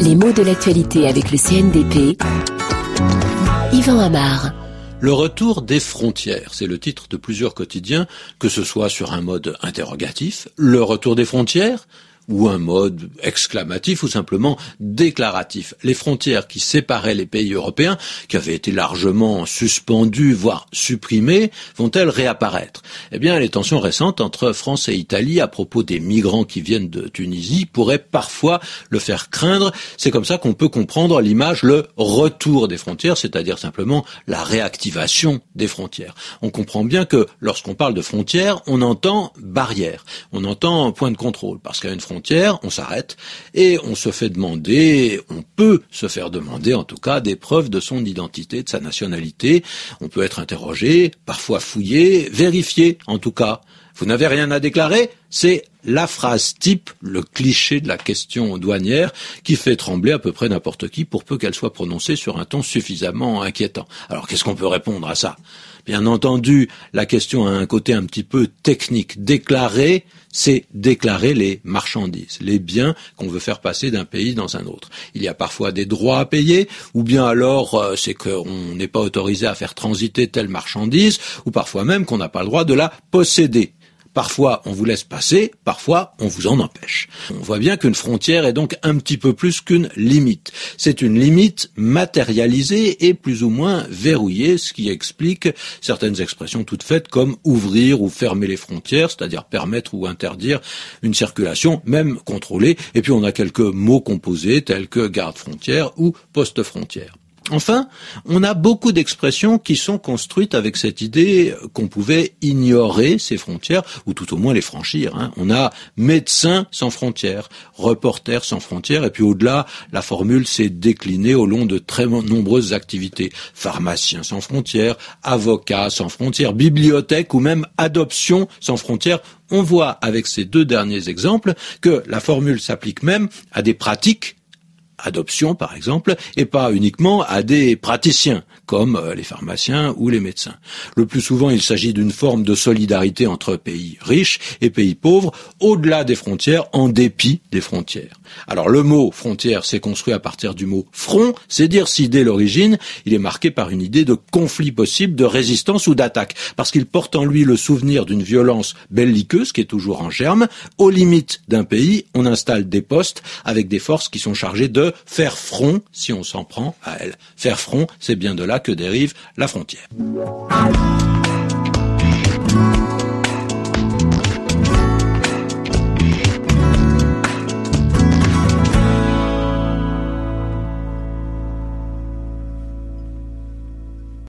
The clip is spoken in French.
Les mots de l'actualité avec le CNDP. Yvan Amar. Le retour des frontières, c'est le titre de plusieurs quotidiens, que ce soit sur un mode interrogatif, le retour des frontières, ou un mode exclamatif ou simplement déclaratif. Les frontières qui séparaient les pays européens, qui avaient été largement suspendues, voire supprimées, vont-elles réapparaître? Eh bien, les tensions récentes entre France et Italie à propos des migrants qui viennent de Tunisie pourraient parfois le faire craindre. C'est comme ça qu'on peut comprendre l'image le retour des frontières, c'est-à-dire simplement la réactivation des frontières. On comprend bien que lorsqu'on parle de frontières, on entend barrière, on entend point de contrôle, parce qu'à une frontière, on s'arrête et on se fait demander, on peut se faire demander en tout cas des preuves de son identité, de sa nationalité. On peut être interrogé, parfois fouillé, vérifié en tout cas. Vous n'avez rien à déclarer C'est la phrase type, le cliché de la question douanière qui fait trembler à peu près n'importe qui pour peu qu'elle soit prononcée sur un ton suffisamment inquiétant. Alors qu'est-ce qu'on peut répondre à ça? Bien entendu, la question a un côté un petit peu technique. Déclarer, c'est déclarer les marchandises, les biens qu'on veut faire passer d'un pays dans un autre. Il y a parfois des droits à payer, ou bien alors euh, c'est qu'on n'est pas autorisé à faire transiter telle marchandise, ou parfois même qu'on n'a pas le droit de la posséder. Parfois, on vous laisse passer, parfois, on vous en empêche. On voit bien qu'une frontière est donc un petit peu plus qu'une limite. C'est une limite matérialisée et plus ou moins verrouillée, ce qui explique certaines expressions toutes faites comme ouvrir ou fermer les frontières, c'est-à-dire permettre ou interdire une circulation, même contrôlée. Et puis on a quelques mots composés tels que garde-frontière ou poste-frontière. Enfin, on a beaucoup d'expressions qui sont construites avec cette idée qu'on pouvait ignorer ces frontières, ou tout au moins les franchir. Hein. On a médecins sans frontières, reporters sans frontières, et puis au-delà, la formule s'est déclinée au long de très nombreuses activités. Pharmaciens sans frontières, avocats sans frontières, bibliothèques ou même adoption sans frontières. On voit avec ces deux derniers exemples que la formule s'applique même à des pratiques adoption par exemple, et pas uniquement à des praticiens comme euh, les pharmaciens ou les médecins. Le plus souvent, il s'agit d'une forme de solidarité entre pays riches et pays pauvres, au-delà des frontières, en dépit des frontières. Alors le mot frontière s'est construit à partir du mot front, c'est dire si dès l'origine, il est marqué par une idée de conflit possible, de résistance ou d'attaque, parce qu'il porte en lui le souvenir d'une violence belliqueuse qui est toujours en germe. Aux limites d'un pays, on installe des postes avec des forces qui sont chargées de faire front si on s'en prend à elles. Faire front, c'est bien de là que dérive la frontière.